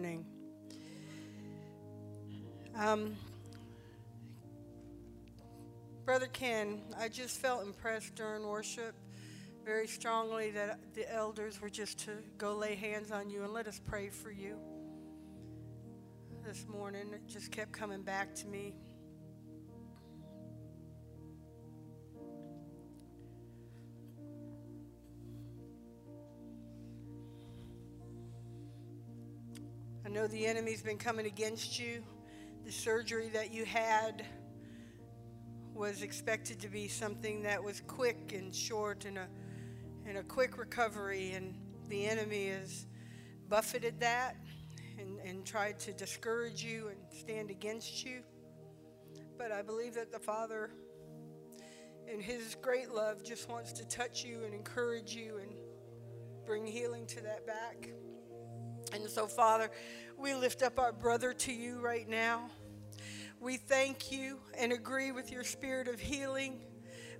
morning. Um, Brother Ken, I just felt impressed during worship very strongly that the elders were just to go lay hands on you and let us pray for you. This morning, it just kept coming back to me. I know the enemy's been coming against you. The surgery that you had was expected to be something that was quick and short and a, and a quick recovery, and the enemy has buffeted that and, and tried to discourage you and stand against you. But I believe that the Father, in His great love, just wants to touch you and encourage you and bring healing to that back. And so, Father, we lift up our brother to you right now. We thank you and agree with your spirit of healing,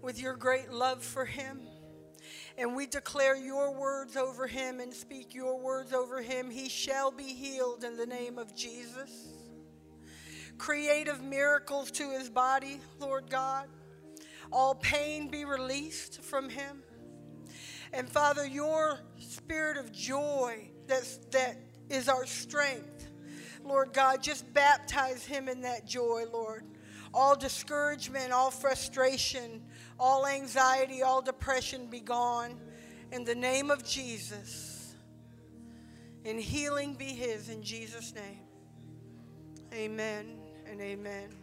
with your great love for him. And we declare your words over him and speak your words over him. He shall be healed in the name of Jesus. Creative miracles to his body, Lord God. All pain be released from him. And Father, your spirit of joy that's, that is our strength Lord God, just baptize him in that joy, Lord. All discouragement, all frustration, all anxiety, all depression be gone in the name of Jesus. And healing be his in Jesus' name. Amen and amen.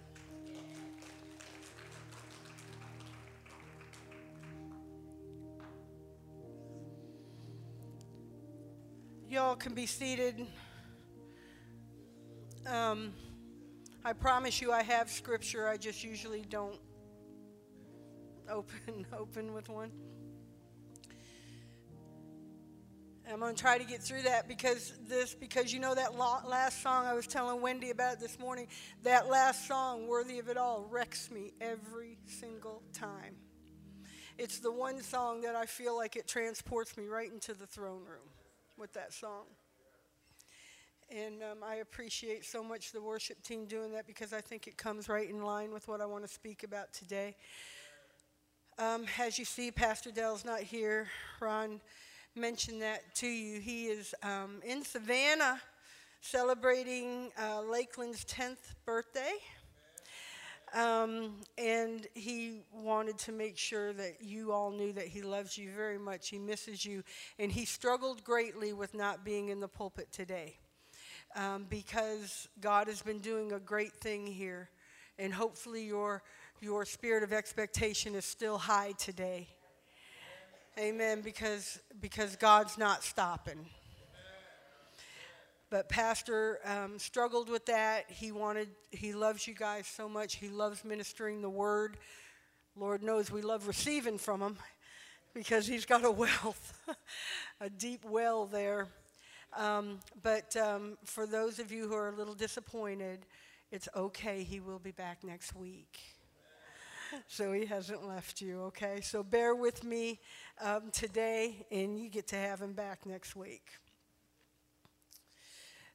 Y'all can be seated. Um, I promise you I have scripture. I just usually don't open open with one. I'm going to try to get through that because this because you know that last song I was telling Wendy about this morning, that last song worthy of it all wrecks me every single time. It's the one song that I feel like it transports me right into the throne room with that song. And um, I appreciate so much the worship team doing that because I think it comes right in line with what I want to speak about today. Um, as you see, Pastor Dell's not here. Ron mentioned that to you. He is um, in Savannah celebrating uh, Lakeland's 10th birthday. Um, and he wanted to make sure that you all knew that he loves you very much. He misses you. And he struggled greatly with not being in the pulpit today um, because God has been doing a great thing here. And hopefully, your, your spirit of expectation is still high today. Amen. Because, because God's not stopping. But Pastor um, struggled with that. He wanted, he loves you guys so much. He loves ministering the word. Lord knows we love receiving from him because he's got a wealth, a deep well there. Um, but um, for those of you who are a little disappointed, it's okay. He will be back next week. So he hasn't left you, okay? So bear with me um, today, and you get to have him back next week.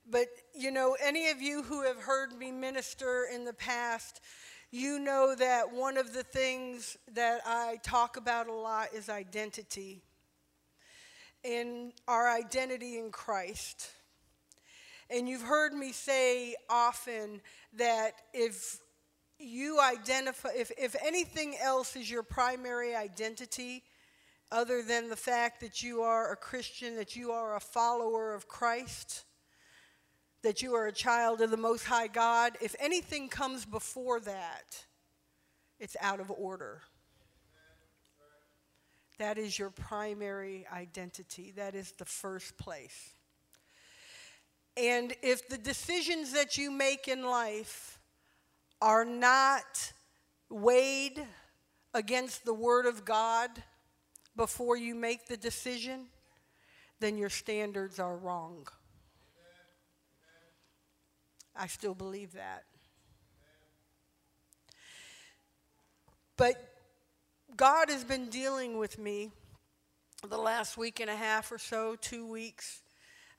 But, you know, any of you who have heard me minister in the past, you know that one of the things that I talk about a lot is identity and our identity in Christ. And you've heard me say often that if you identify, if, if anything else is your primary identity, other than the fact that you are a Christian, that you are a follower of Christ, that you are a child of the Most High God, if anything comes before that, it's out of order. That is your primary identity. That is the first place. And if the decisions that you make in life are not weighed against the Word of God before you make the decision, then your standards are wrong. I still believe that. But God has been dealing with me the last week and a half or so, two weeks,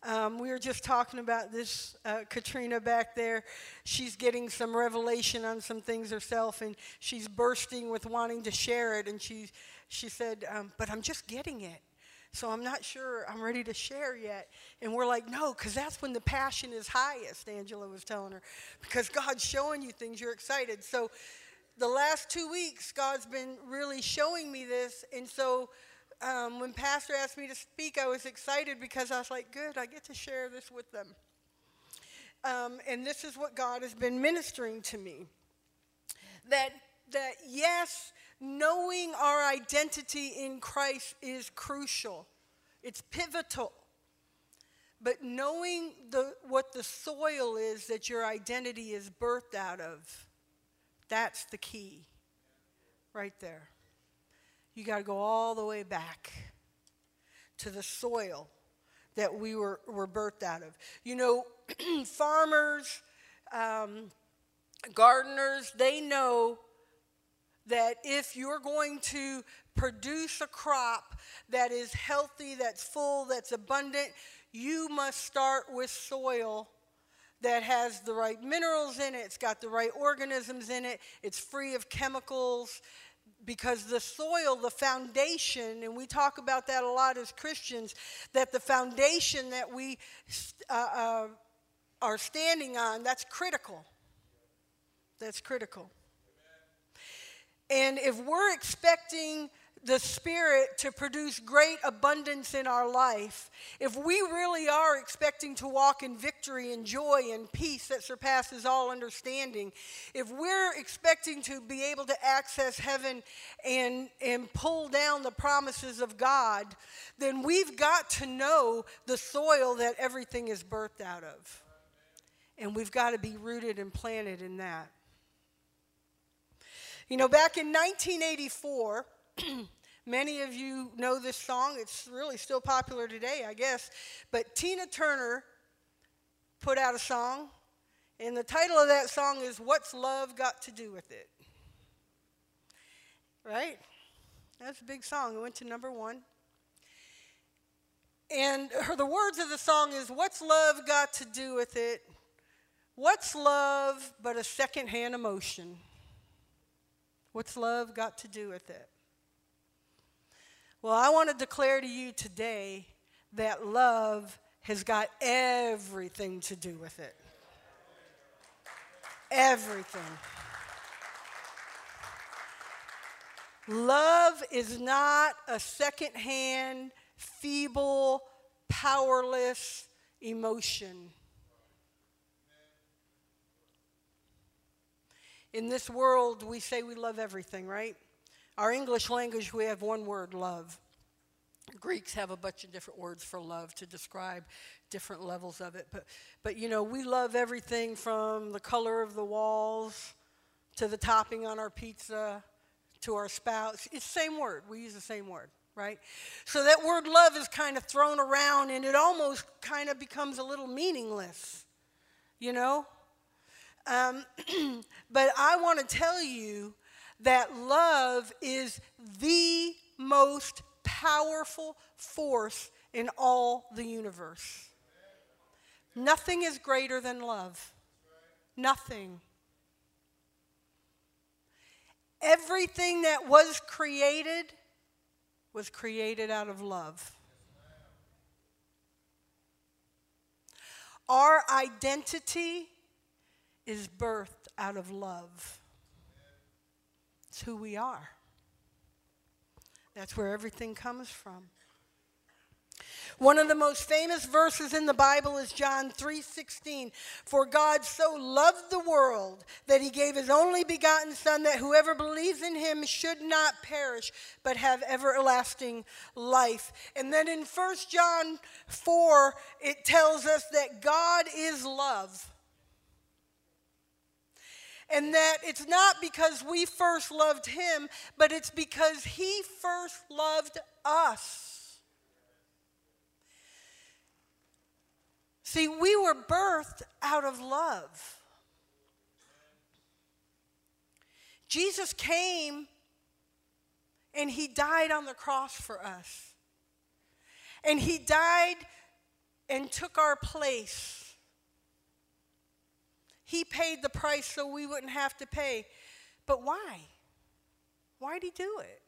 Um, we were just talking about this, uh, Katrina back there. She's getting some revelation on some things herself, and she's bursting with wanting to share it. And she, she said, um, But I'm just getting it. So I'm not sure I'm ready to share yet. And we're like, No, because that's when the passion is highest, Angela was telling her. Because God's showing you things, you're excited. So the last two weeks, God's been really showing me this. And so um, when Pastor asked me to speak, I was excited because I was like, good, I get to share this with them. Um, and this is what God has been ministering to me. That, that yes, knowing our identity in Christ is crucial, it's pivotal. But knowing the, what the soil is that your identity is birthed out of, that's the key right there you got to go all the way back to the soil that we were, were birthed out of. You know, farmers, um, gardeners, they know that if you're going to produce a crop that is healthy, that's full, that's abundant, you must start with soil that has the right minerals in it, it's got the right organisms in it, it's free of chemicals, because the soil, the foundation, and we talk about that a lot as Christians, that the foundation that we uh, uh, are standing on, that's critical. That's critical. And if we're expecting the Spirit to produce great abundance in our life, if we really are expecting to walk in victory and joy and peace that surpasses all understanding, if we're expecting to be able to access heaven and, and pull down the promises of God, then we've got to know the soil that everything is birthed out of. And we've got to be rooted and planted in that. You know, back in 1984, Many of you know this song. It's really still popular today, I guess. But Tina Turner put out a song, and the title of that song is What's Love Got to Do with It? Right? That's a big song. It went to number one. And her, the words of the song is What's love got to do with it? What's love but a secondhand emotion? What's love got to do with it? Well, I want to declare to you today that love has got everything to do with it. Everything. Love is not a secondhand, feeble, powerless emotion. In this world, we say we love everything, right? Our English language, we have one word, love. Greeks have a bunch of different words for love to describe different levels of it. But, but you know, we love everything from the color of the walls to the topping on our pizza to our spouse. It's the same word. We use the same word, right? So that word love is kind of thrown around and it almost kind of becomes a little meaningless, you know? Um, but I want to tell you that love is the most powerful force in all the universe. Nothing is greater than love. Nothing. Everything that was created was created out of love. Our identity is birthed out of love. It's who we are. That's where everything comes from. One of the most famous verses in the Bible is John 3:16. For God so loved the world that he gave his only begotten son that whoever believes in him should not perish but have everlasting life. And then in 1 John 4 it tells us that God is love and that it's not because we first loved him, but it's because he first loved us. See, we were birthed out of love. Jesus came and he died on the cross for us. And he died and took our place. He paid the price so we wouldn't have to pay. But why? Why did he do it?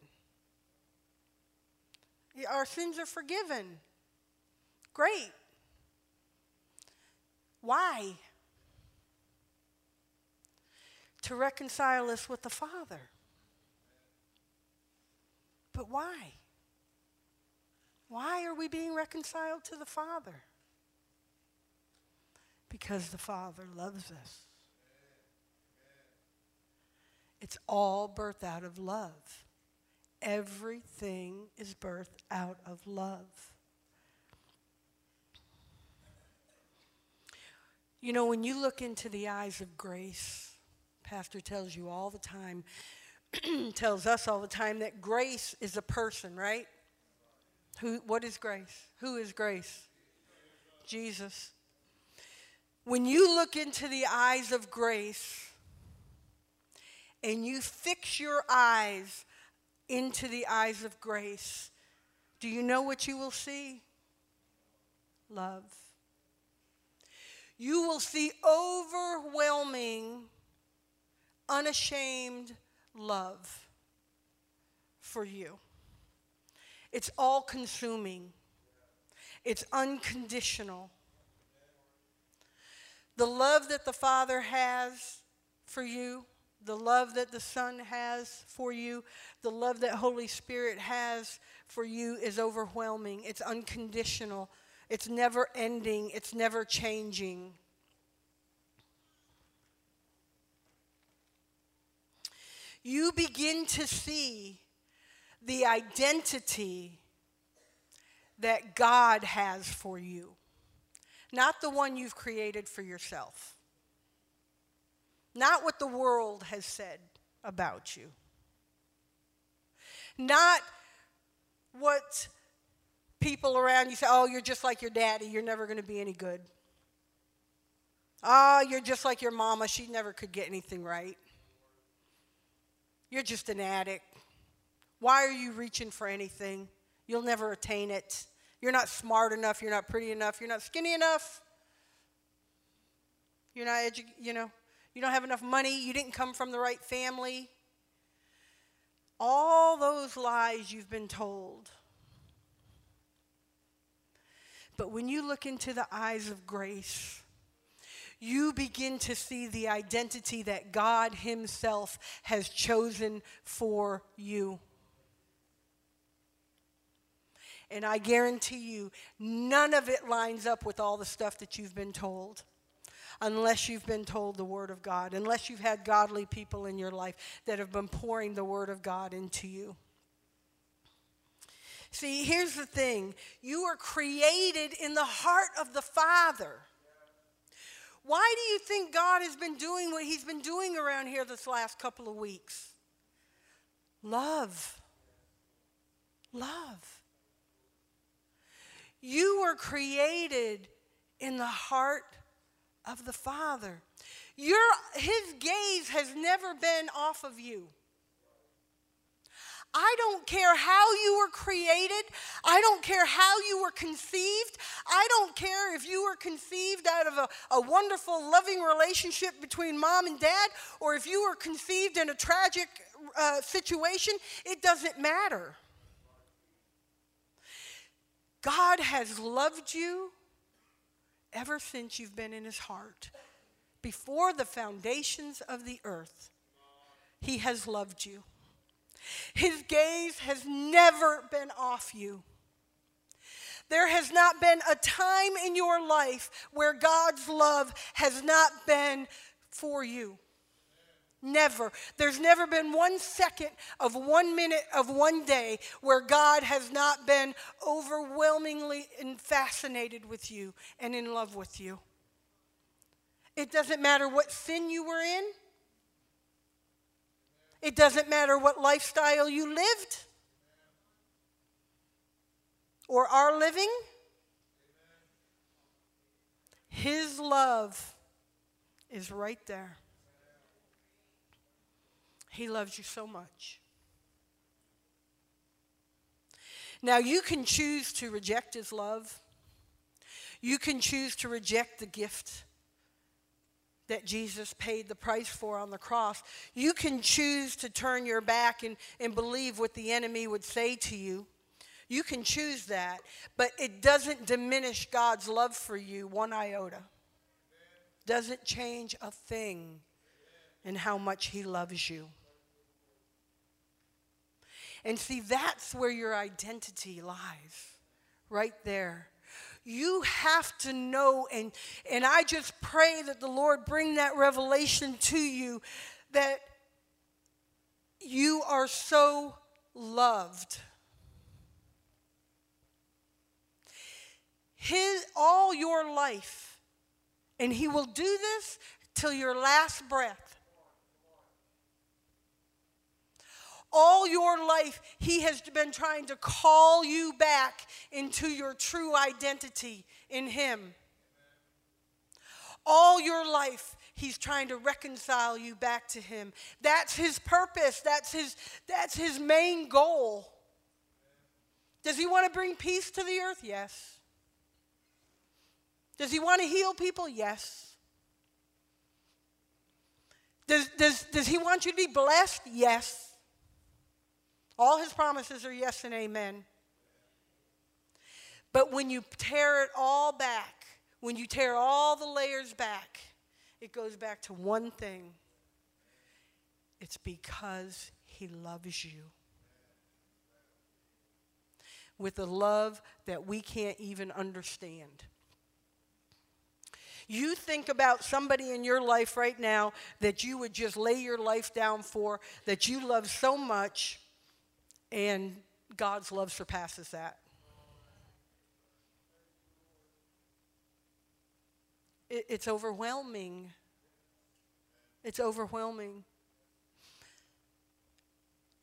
Our sins are forgiven. Great. Why? To reconcile us with the Father. But why? Why are we being reconciled to the Father? Because the Father loves us. It's all birthed out of love. Everything is birthed out of love. You know, when you look into the eyes of grace, Pastor tells you all the time, tells us all the time that grace is a person, right? Who, what is grace? Who is grace? Jesus. When you look into the eyes of grace and you fix your eyes into the eyes of grace, do you know what you will see? Love. You will see overwhelming, unashamed love for you. It's all consuming, it's unconditional. The love that the Father has for you the love that the Son has for you, the love that Holy Spirit has for you is overwhelming. It's unconditional. It's never ending. It's never changing. You begin to see the identity that God has for you, not the one you've created for yourself. Not what the world has said about you. Not what people around you say, oh, you're just like your daddy, you're never going to be any good. Oh, you're just like your mama, she never could get anything right. You're just an addict. Why are you reaching for anything? You'll never attain it. You're not smart enough, you're not pretty enough, you're not skinny enough. You're not edu- you know, you don't have enough money, you didn't come from the right family. All those lies you've been told. But when you look into the eyes of grace, you begin to see the identity that God Himself has chosen for you. And I guarantee you, none of it lines up with all the stuff that you've been told unless you've been told the Word of God, unless you've had godly people in your life that have been pouring the Word of God into you. See, here's the thing you are created in the heart of the Father. Why do you think God has been doing what He's been doing around here this last couple of weeks? Love. Love. You were created in the heart of the Father. Your, his gaze has never been off of you. I don't care how you were created. I don't care how you were conceived. I don't care if you were conceived out of a, a, wonderful, loving relationship between mom and dad or if you were conceived in a tragic uh, situation. It doesn't matter. God has loved you ever since you've been in his heart. Before the foundations of the earth, he has loved you. His gaze has never been off you. There has not been a time in your life where God's love has not been for you. Never. There's never been one second of one minute of one day where God has not been overwhelmingly fascinated with you and in love with you. It doesn't matter what sin you were in, it doesn't matter what lifestyle you lived or are living. His love is right there. He loves you so much. Now, you can choose to reject His love. You can choose to reject the gift that Jesus paid the price for on the cross. You can choose to turn your back and, and believe what the enemy would say to you. You can choose that, but it doesn't diminish God's love for you one iota. Doesn't change a thing in how much He loves you. And see, that's where your identity lies, right there. You have to know, and, and I just pray that the Lord bring that revelation to you that you are so loved. His, all your life, and He will do this till your last breath. All your life, He has been trying to call you back into your true identity in Him. All your life, He's trying to reconcile you back to Him. That's His purpose, that's His, that's his main goal. Does He want to bring peace to the earth? Yes. Does He want to heal people? Yes. Does, does, does He want you to be blessed? Yes. All his promises are yes and amen. But when you tear it all back, when you tear all the layers back, it goes back to one thing it's because he loves you. With a love that we can't even understand. You think about somebody in your life right now that you would just lay your life down for, that you love so much and God's love surpasses that. It, it's overwhelming. It's overwhelming.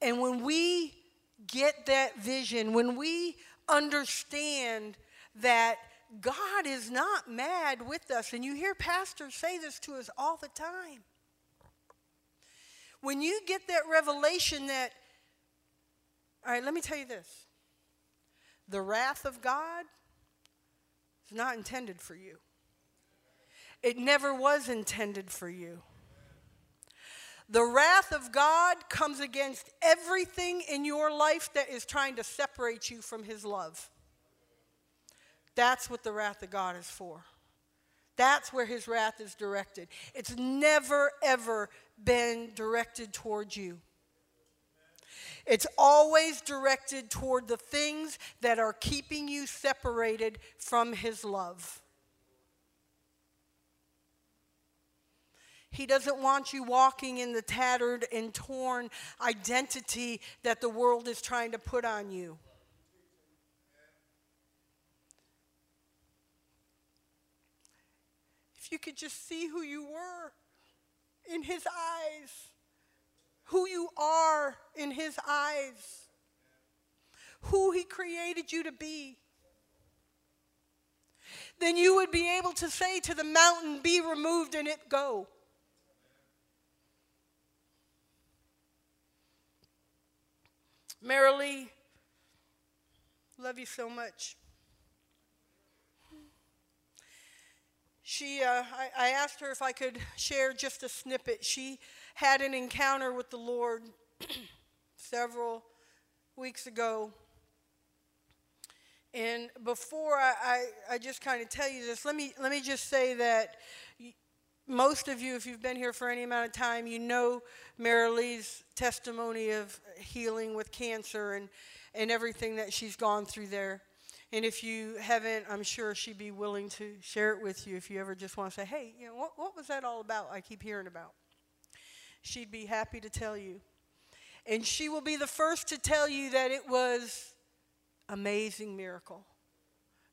And when we get that vision, when we understand that God is not mad with us, and you hear pastors say this to us all the time. When you get that revelation that all right, let me tell you this the wrath of God is not intended for you, it never was intended for you. The wrath of God comes against everything in your life that is trying to separate you from His love. That's what the wrath of God is for. That's where His wrath is directed. It's never, ever been directed towards you. It's always directed toward the things that are keeping you separated from His love. He doesn't want you walking in the tattered and torn identity that the world is trying to put on you. If you could just see who you were in His eyes who you are in His eyes, who He created you to be, then you would be able to say to the mountain, Be removed, and it go. Marilee, love you so much. She, uh, I, I asked her if I could share just a snippet. She had an encounter with the Lord several weeks ago. And before I, I, I just kind of tell you this, let me, let me just say that most of you, if you've been here for any amount of time, you know Marilee's testimony of healing with cancer and, and everything that she's gone through there. And if you haven't, I'm sure she'd be willing to share it with you if you ever just want to say, hey, you know, what, what was that all about? I keep hearing about she'd be happy to tell you. And she will be the first to tell you that it was amazing miracle.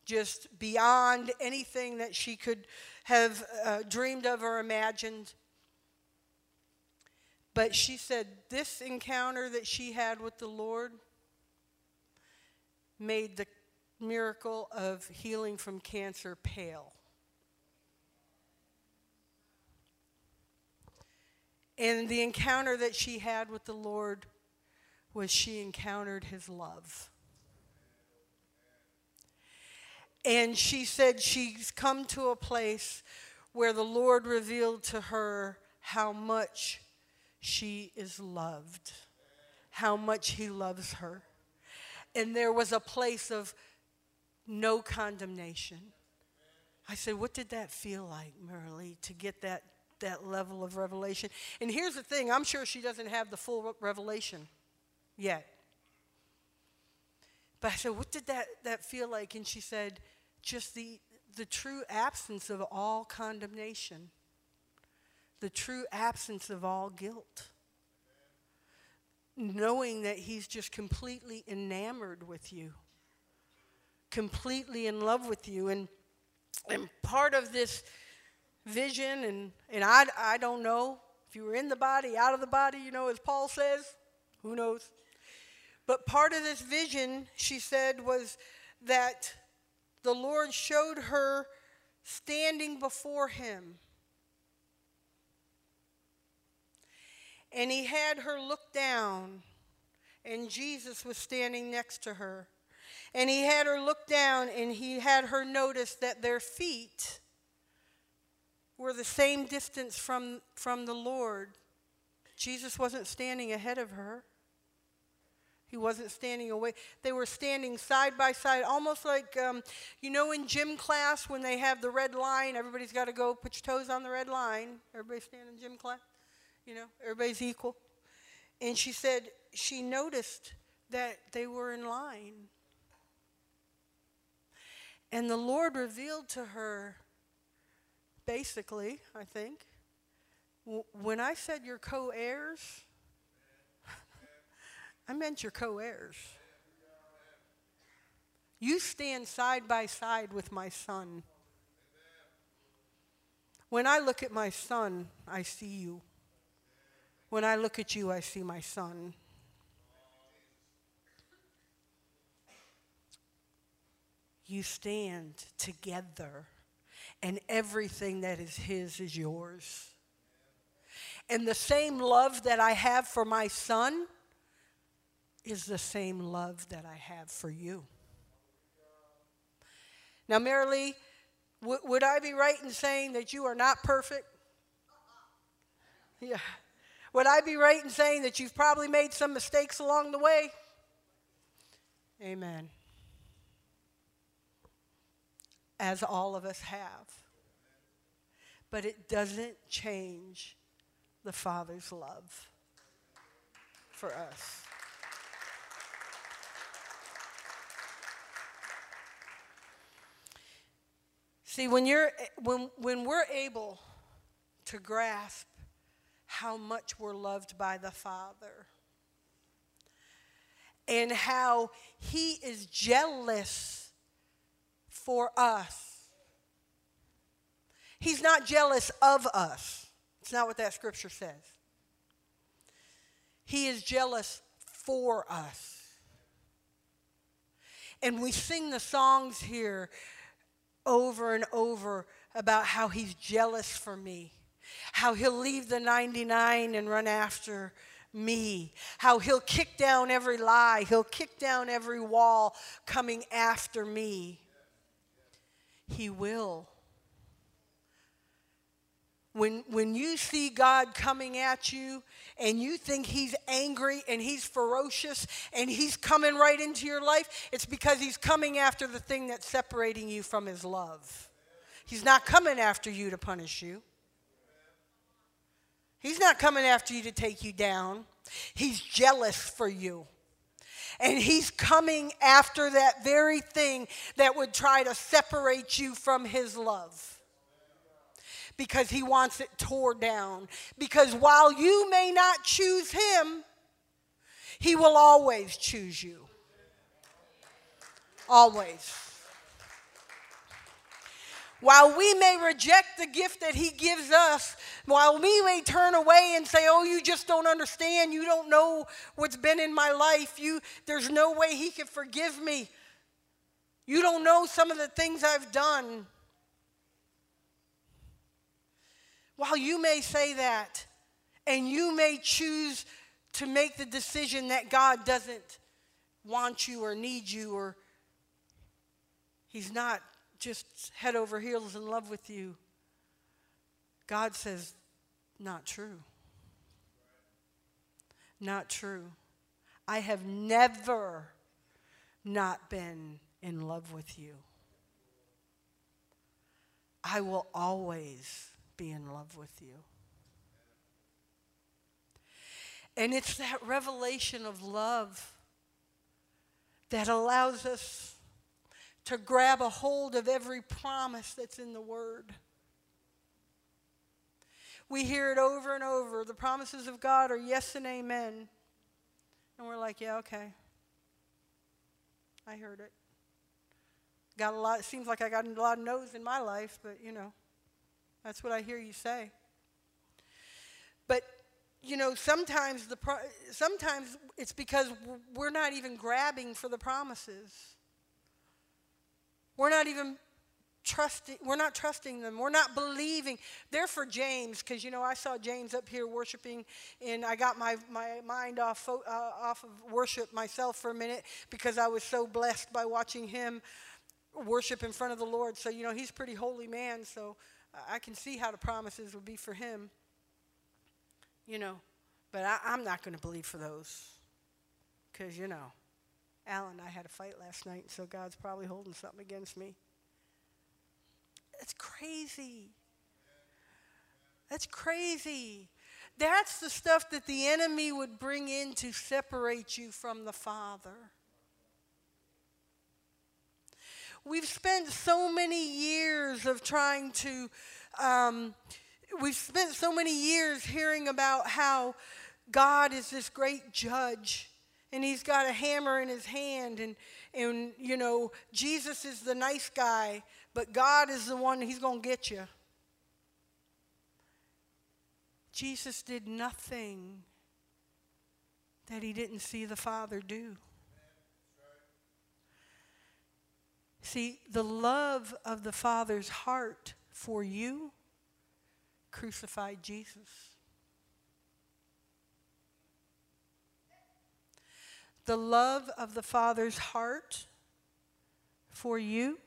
Just beyond anything that she could have uh, dreamed of or imagined. But she said this encounter that she had with the Lord made the miracle of healing from cancer pale. And the encounter that she had with the Lord was she encountered his love. And she said she's come to a place where the Lord revealed to her how much she is loved, how much He loves her. And there was a place of no condemnation. I said, What did that feel like, Marilee, to get that, that level of revelation? And here's the thing I'm sure she doesn't have the full revelation yet. But I said, What did that, that feel like? And she said, Just the, the true absence of all condemnation, the true absence of all guilt. Knowing that He's just completely enamored with you, completely in love with you. And, and part of this vision, and, and I, I don't know if you were in the body, out of the body, you know, as Paul says, who knows? But part of this vision, she said, was that the Lord showed her standing before him. And he had her look down, and Jesus was standing next to her. And he had her look down, and he had her notice that their feet were the same distance from, from the Lord. Jesus wasn't standing ahead of her. He wasn't standing away. They were standing side by side, almost like, um, you know, in gym class when they have the red line, everybody's got to go put your toes on the red line. Everybody stand in gym class, you know, everybody's equal. And she said she noticed that they were in line. And the Lord revealed to her, basically, I think, when I said you're co heirs, I meant your co heirs. You stand side by side with my son. When I look at my son, I see you. When I look at you, I see my son. You stand together, and everything that is his is yours. And the same love that I have for my son is the same love that I have for you. Now, Marilee, w- would I be right in saying that you are not perfect? Yeah. Would I be right in saying that you've probably made some mistakes along the way? Amen. As all of us have. But it doesn't change the Father's love for us. See, when, you're, when, when we're able to grasp how much we're loved by the Father and how He is jealous for us, He's not jealous of us. It's not what that scripture says. He is jealous for us. And we sing the songs here over and over about how he's jealous for me, how he'll leave the 99 and run after me, how he'll kick down every lie, he'll kick down every wall coming after me. He will. When, when you see God coming at you and you think he's angry and he's ferocious and he's coming right into your life, it's because he's coming after the thing that's separating you from his love. He's not coming after you to punish you. He's not coming after you to take you down. He's jealous for you. And he's coming after that very thing that would try to separate you from his love because he wants it tore down. Because while you may not choose him, he will always choose you. Always. While we may reject the gift that he gives us, while we may turn away and say, "Oh, you just don't understand. You don't know what's been in my life. You there's no way he can forgive me. You don't know some of the things I've done." While you may say that, and you may choose to make the decision that God doesn't want you or need you, or He's not just head over heels in love with you. God says, not true. Not true. I have never not been in love with you. I will always be in love with you. And it's that revelation of love that allows us to grab a hold of every promise that's in the Word. We hear it over and over. The promises of God are yes and amen. And we're like, yeah, okay. I heard it. Got a lot, it seems like I got a lot of no's in my life, but you know, that's what I hear you say. But you know, sometimes the pro- sometimes it's because we're not even grabbing for the promises. We're not even trusting we're not trusting them. We're not believing. They're for james because you know i saw james up here worshiping and i got my, my mind off, uh, off of worship myself for a minute because i was so blessed by watching him worship in front of the lord. So you know he's pretty holy man so i can see how the promises would be for him you know. But I, i'm not going to believe for those because you know alan and i had a fight last night so god's probably holding something against me that's crazy. That's crazy. That's the stuff that the enemy would bring in to separate you from the Father. We've spent so many years of trying to, um, we've spent so many years hearing about how God is this great judge and he's got a hammer in his hand and, and you know, Jesus is the nice guy but God is the one, He's going to get you. Jesus did nothing that He didn't see the Father do. See, the love of the Father's heart for you crucified Jesus. The love of the Father's heart for you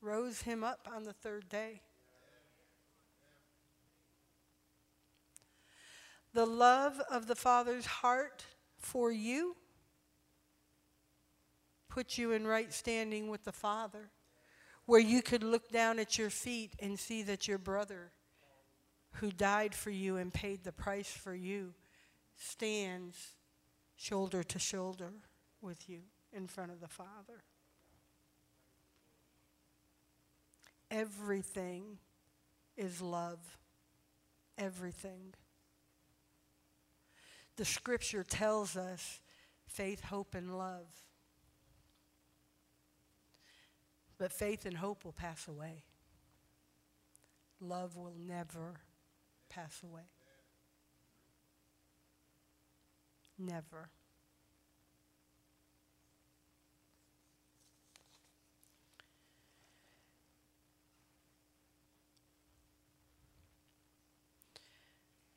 rose him up on the third day. The love of the Father's heart for you put you in right standing with the Father, where you could look down at your feet and see that your brother, who died for you and paid the price for you, stands shoulder to shoulder with you in front of the Father. Everything is love. Everything. The scripture tells us faith, hope, and love. But faith and hope will pass away. Love will never pass away. Never.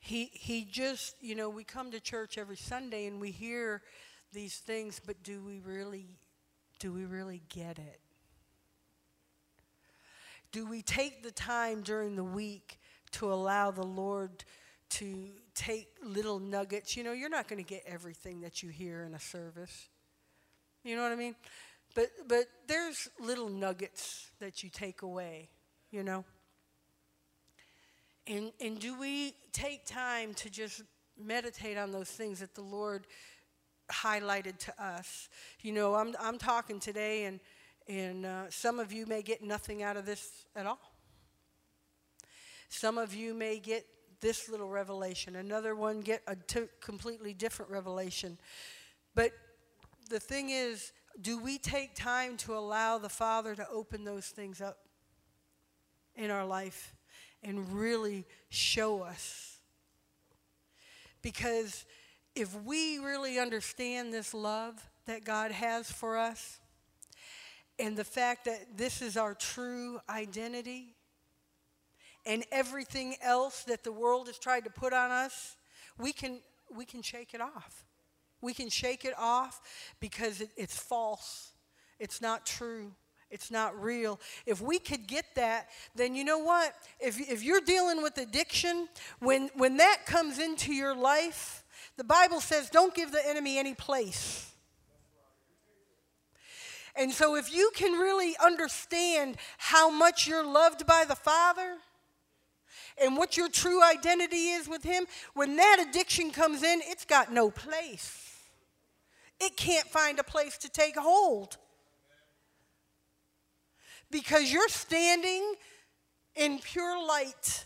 he he just you know we come to church every sunday and we hear these things but do we really do we really get it do we take the time during the week to allow the lord to take little nuggets you know you're not going to get everything that you hear in a service you know what i mean but but there's little nuggets that you take away you know and, and do we take time to just meditate on those things that the Lord highlighted to us? You know, I'm, I'm talking today, and, and uh, some of you may get nothing out of this at all. Some of you may get this little revelation, another one get a t- completely different revelation. But the thing is, do we take time to allow the Father to open those things up in our life? and really show us. Because if we really understand this love that God has for us, and the fact that this is our true identity, and everything else that the world has tried to put on us, we can, we can shake it off. We can shake it off because it, it's false, it's not true, It's not real. If we could get that, then you know what? If, if you're dealing with addiction, when, when that comes into your life, the Bible says don't give the enemy any place. And so, if you can really understand how much you're loved by the Father and what your true identity is with Him, when that addiction comes in, it's got no place. It can't find a place to take hold because you're standing in pure light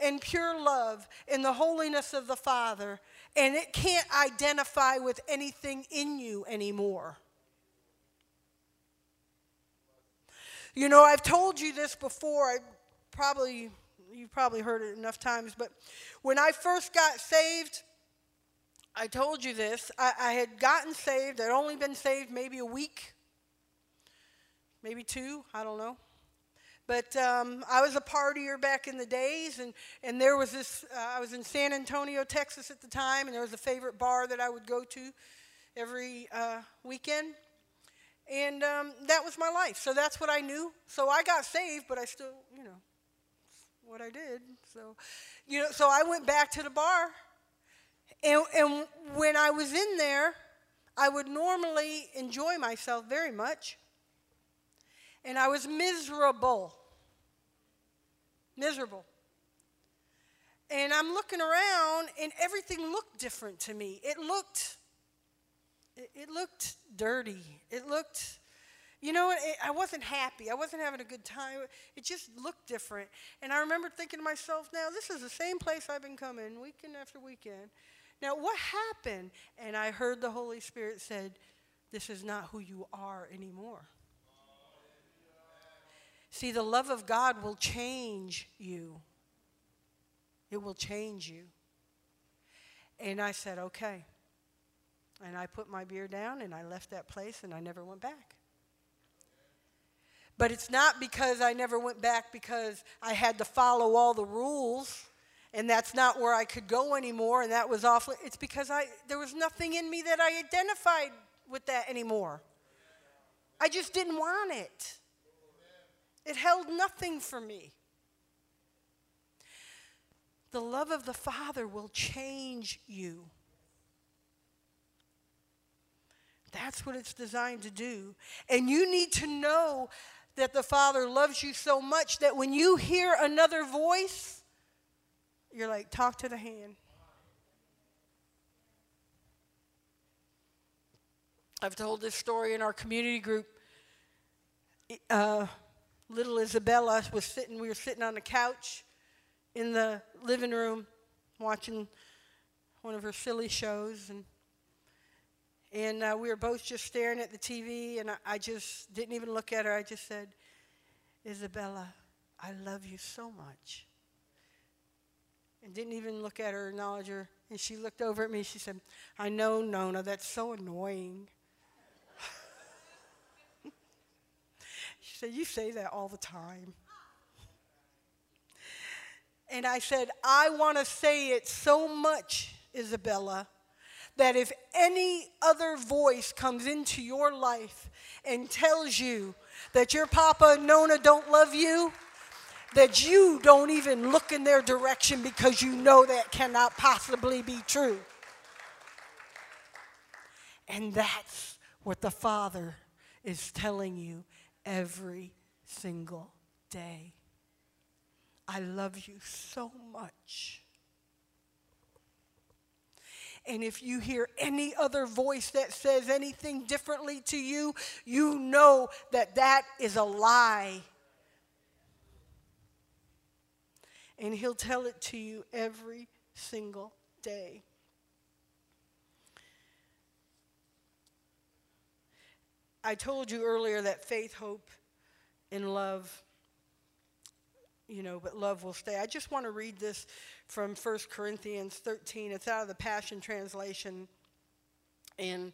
and pure love in the holiness of the Father, and it can't identify with anything in you anymore. You know, I've told you this before. I probably you've probably heard it enough times, but when I first got saved, I told you this. I, I had gotten saved. I'd only been saved maybe a week maybe two, I don't know. But um, I was a partier back in the days, and, and there was this, uh, I was in San Antonio, Texas at the time, and there was a favorite bar that I would go to every uh, weekend. And um, that was my life. So that's what I knew. So I got saved, but I still, you know, what I did. So, you know, so I went back to the bar. And, and when I was in there, I would normally enjoy myself very much and I was miserable. Miserable. And I'm looking around, and everything looked different to me. It looked, it, it looked dirty. It looked, you know, it, I wasn't happy. I wasn't having a good time. It just looked different. And I remember thinking to myself, now this is the same place I've been coming weekend after weekend. Now what happened? And I heard the Holy Spirit said, this is not who you are anymore. See, the love of God will change you. It will change you. And I said, okay. And I put my beer down and I left that place and I never went back. But it's not because I never went back because I had to follow all the rules and that's not where I could go anymore and that was awful. It's because I there was nothing in me that I identified with that anymore. I just didn't want it. It held nothing for me. The love of the Father will change you. That's what it's designed to do. And you need to know that the Father loves you so much that when you hear another voice, you're like, talk to the hand. I've told this story in our community group. Uh, little Isabella was sitting, we were sitting on the couch in the living room watching one of her silly shows and and uh, we were both just staring at the TV and I, I just didn't even look at her. I just said, Isabella, I love you so much. And didn't even look at her, acknowledge her. And she looked over at me. She said, I know, Nona, that's so annoying. She said, You say that all the time. And I said, I want to say it so much, Isabella, that if any other voice comes into your life and tells you that your papa and Nona don't love you, that you don't even look in their direction because you know that cannot possibly be true. And that's what the Father is telling you every single day. I love you so much. And if you hear any other voice that says anything differently to you, you know that that is a lie. And he'll tell it to you every single day. I told you earlier that faith, hope, and love, you know, but love will stay. I just want to read this from 1 Corinthians 13. It's out of the Passion Translation. And,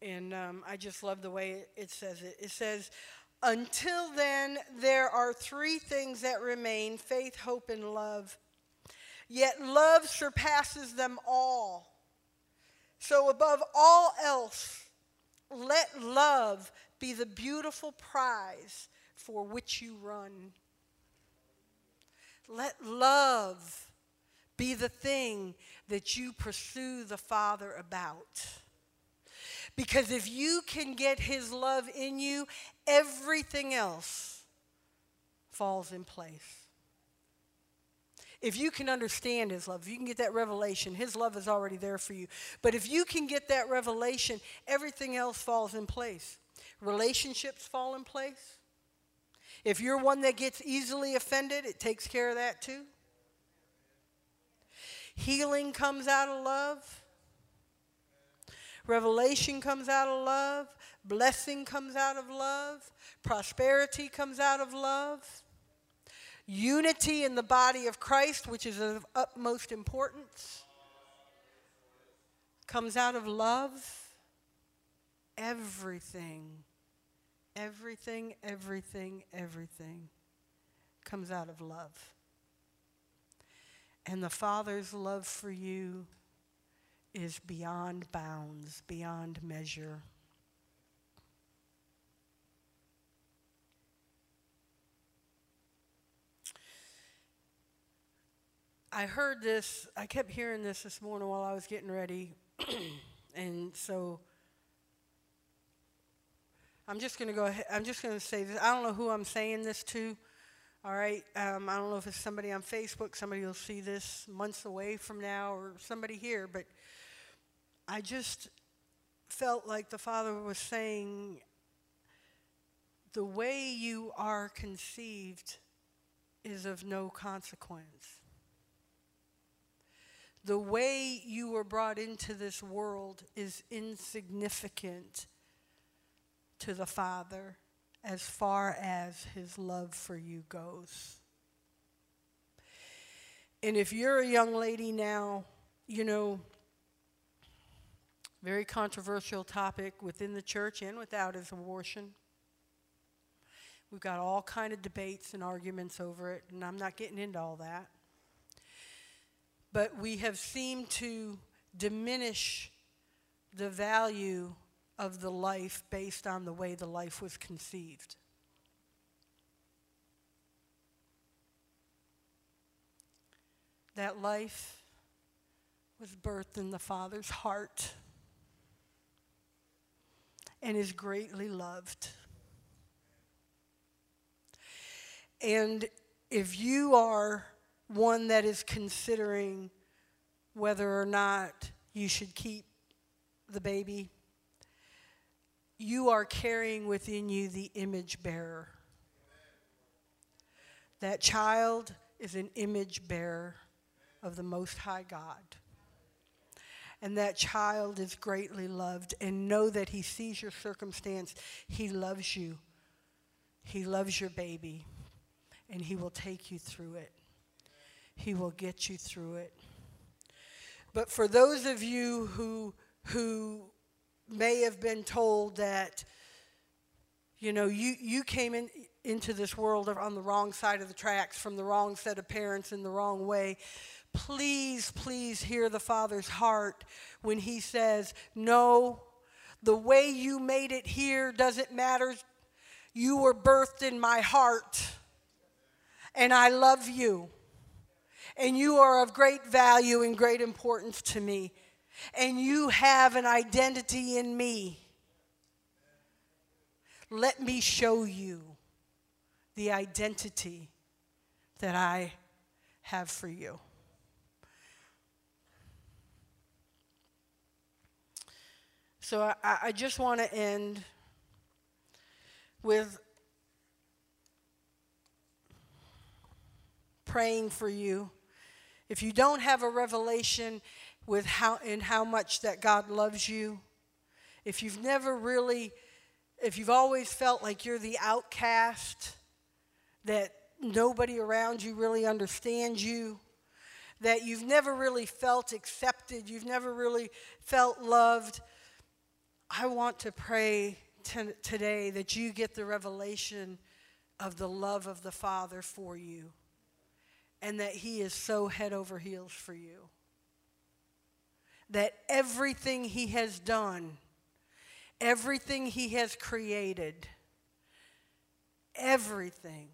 and um, I just love the way it says it. It says, Until then, there are three things that remain faith, hope, and love. Yet love surpasses them all. So, above all else, let love be the beautiful prize for which you run. Let love be the thing that you pursue the Father about. Because if you can get His love in you, everything else falls in place. If you can understand His love, if you can get that revelation, His love is already there for you. But if you can get that revelation, everything else falls in place. Relationships fall in place. If you're one that gets easily offended, it takes care of that too. Healing comes out of love. Revelation comes out of love. Blessing comes out of love. Prosperity comes out of love. Unity in the body of Christ, which is of utmost importance, comes out of love. Everything, everything, everything, everything comes out of love. And the Father's love for you is beyond bounds, beyond measure. I heard this, I kept hearing this this morning while I was getting ready. and so I'm just going to go ahead, I'm just going to say this. I don't know who I'm saying this to. All right. Um, I don't know if it's somebody on Facebook, somebody will see this months away from now, or somebody here, but I just felt like the Father was saying, the way you are conceived is of no consequence. The way you were brought into this world is insignificant to the Father as far as his love for you goes. And if you're a young lady now, you know, very controversial topic within the church and without is abortion. We've got all kind of debates and arguments over it, and I'm not getting into all that. But we have seemed to diminish the value of the life based on the way the life was conceived. That life was birthed in the Father's heart and is greatly loved. And if you are one that is considering whether or not you should keep the baby you are carrying within you the image bearer. That child is an image bearer of the Most High God. And that child is greatly loved. And know that He sees your circumstance. He loves you. He loves your baby. And He will take you through it. He will get you through it. But for those of you who, who may have been told that, you know, you, you came in, into this world on the wrong side of the tracks from the wrong set of parents in the wrong way. Please, please hear the Father's heart when He says, No, the way you made it here doesn't matter. You were birthed in my heart, and I love you. And you are of great value and great importance to me and you have an identity in me. Let me show you the identity that I have for you. So I, I just want to end with praying for you. If you don't have a revelation with how and how much that God loves you, if you've never really if you've always felt like you're the outcast, that nobody around you really understands you, that you've never really felt accepted, you've never really felt loved, I want to pray t- today that you get the revelation of the love of the Father for you and that He is so head over heels for you that everything he has done Everything He has created, everything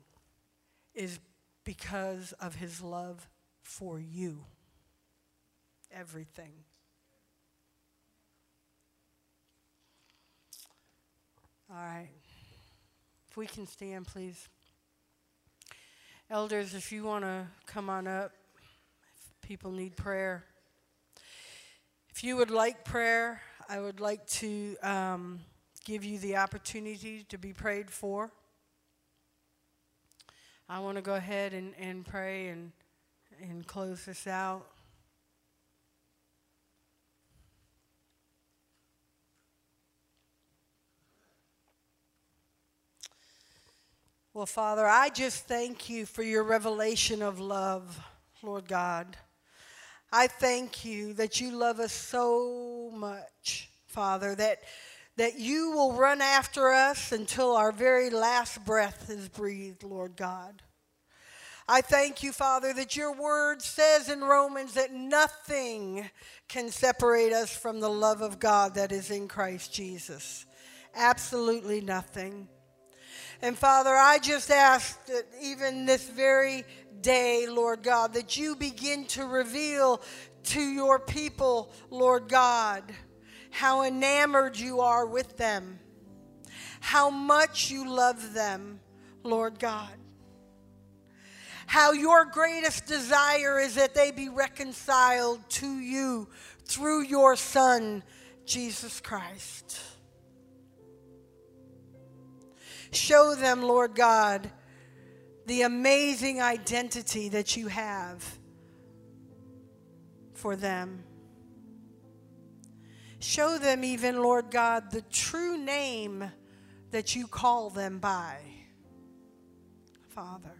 is because of His love for you. Everything. All right. If we can stand, please. Elders, if you want to come on up, if people need prayer. If you would like prayer, I would like to um, give you the opportunity to be prayed for. I want to go ahead and, and pray and, and close this out. Well, Father, I just thank you for your revelation of love, Lord God. I thank you that you love us so much, Father, that, that you will run after us until our very last breath is breathed, Lord God. I thank you, Father, that your word says in Romans that nothing can separate us from the love of God that is in Christ Jesus. Absolutely nothing. And Father, I just ask that even this very day, Lord God, that you begin to reveal to your people, Lord God, how enamored you are with them, how much you love them, Lord God. How your greatest desire is that they be reconciled to you through your Son, Jesus Christ. Show them, Lord God, the amazing identity that you have for them. Show them, even, Lord God, the true name that you call them by, Father.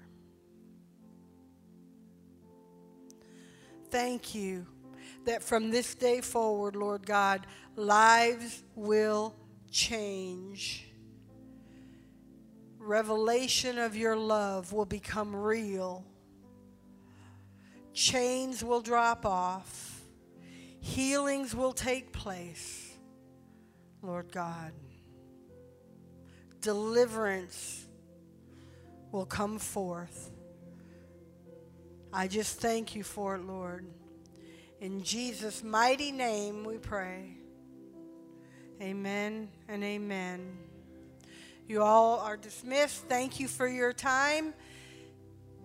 Thank you that from this day forward, Lord God, lives will change revelation of your love will become real. Chains will drop off. Healings will take place, Lord God. Deliverance will come forth. I just thank you for it, Lord. In Jesus' mighty name we pray. Amen and amen. You all are dismissed. Thank you for your time.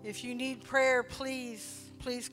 If you need prayer, please, please come.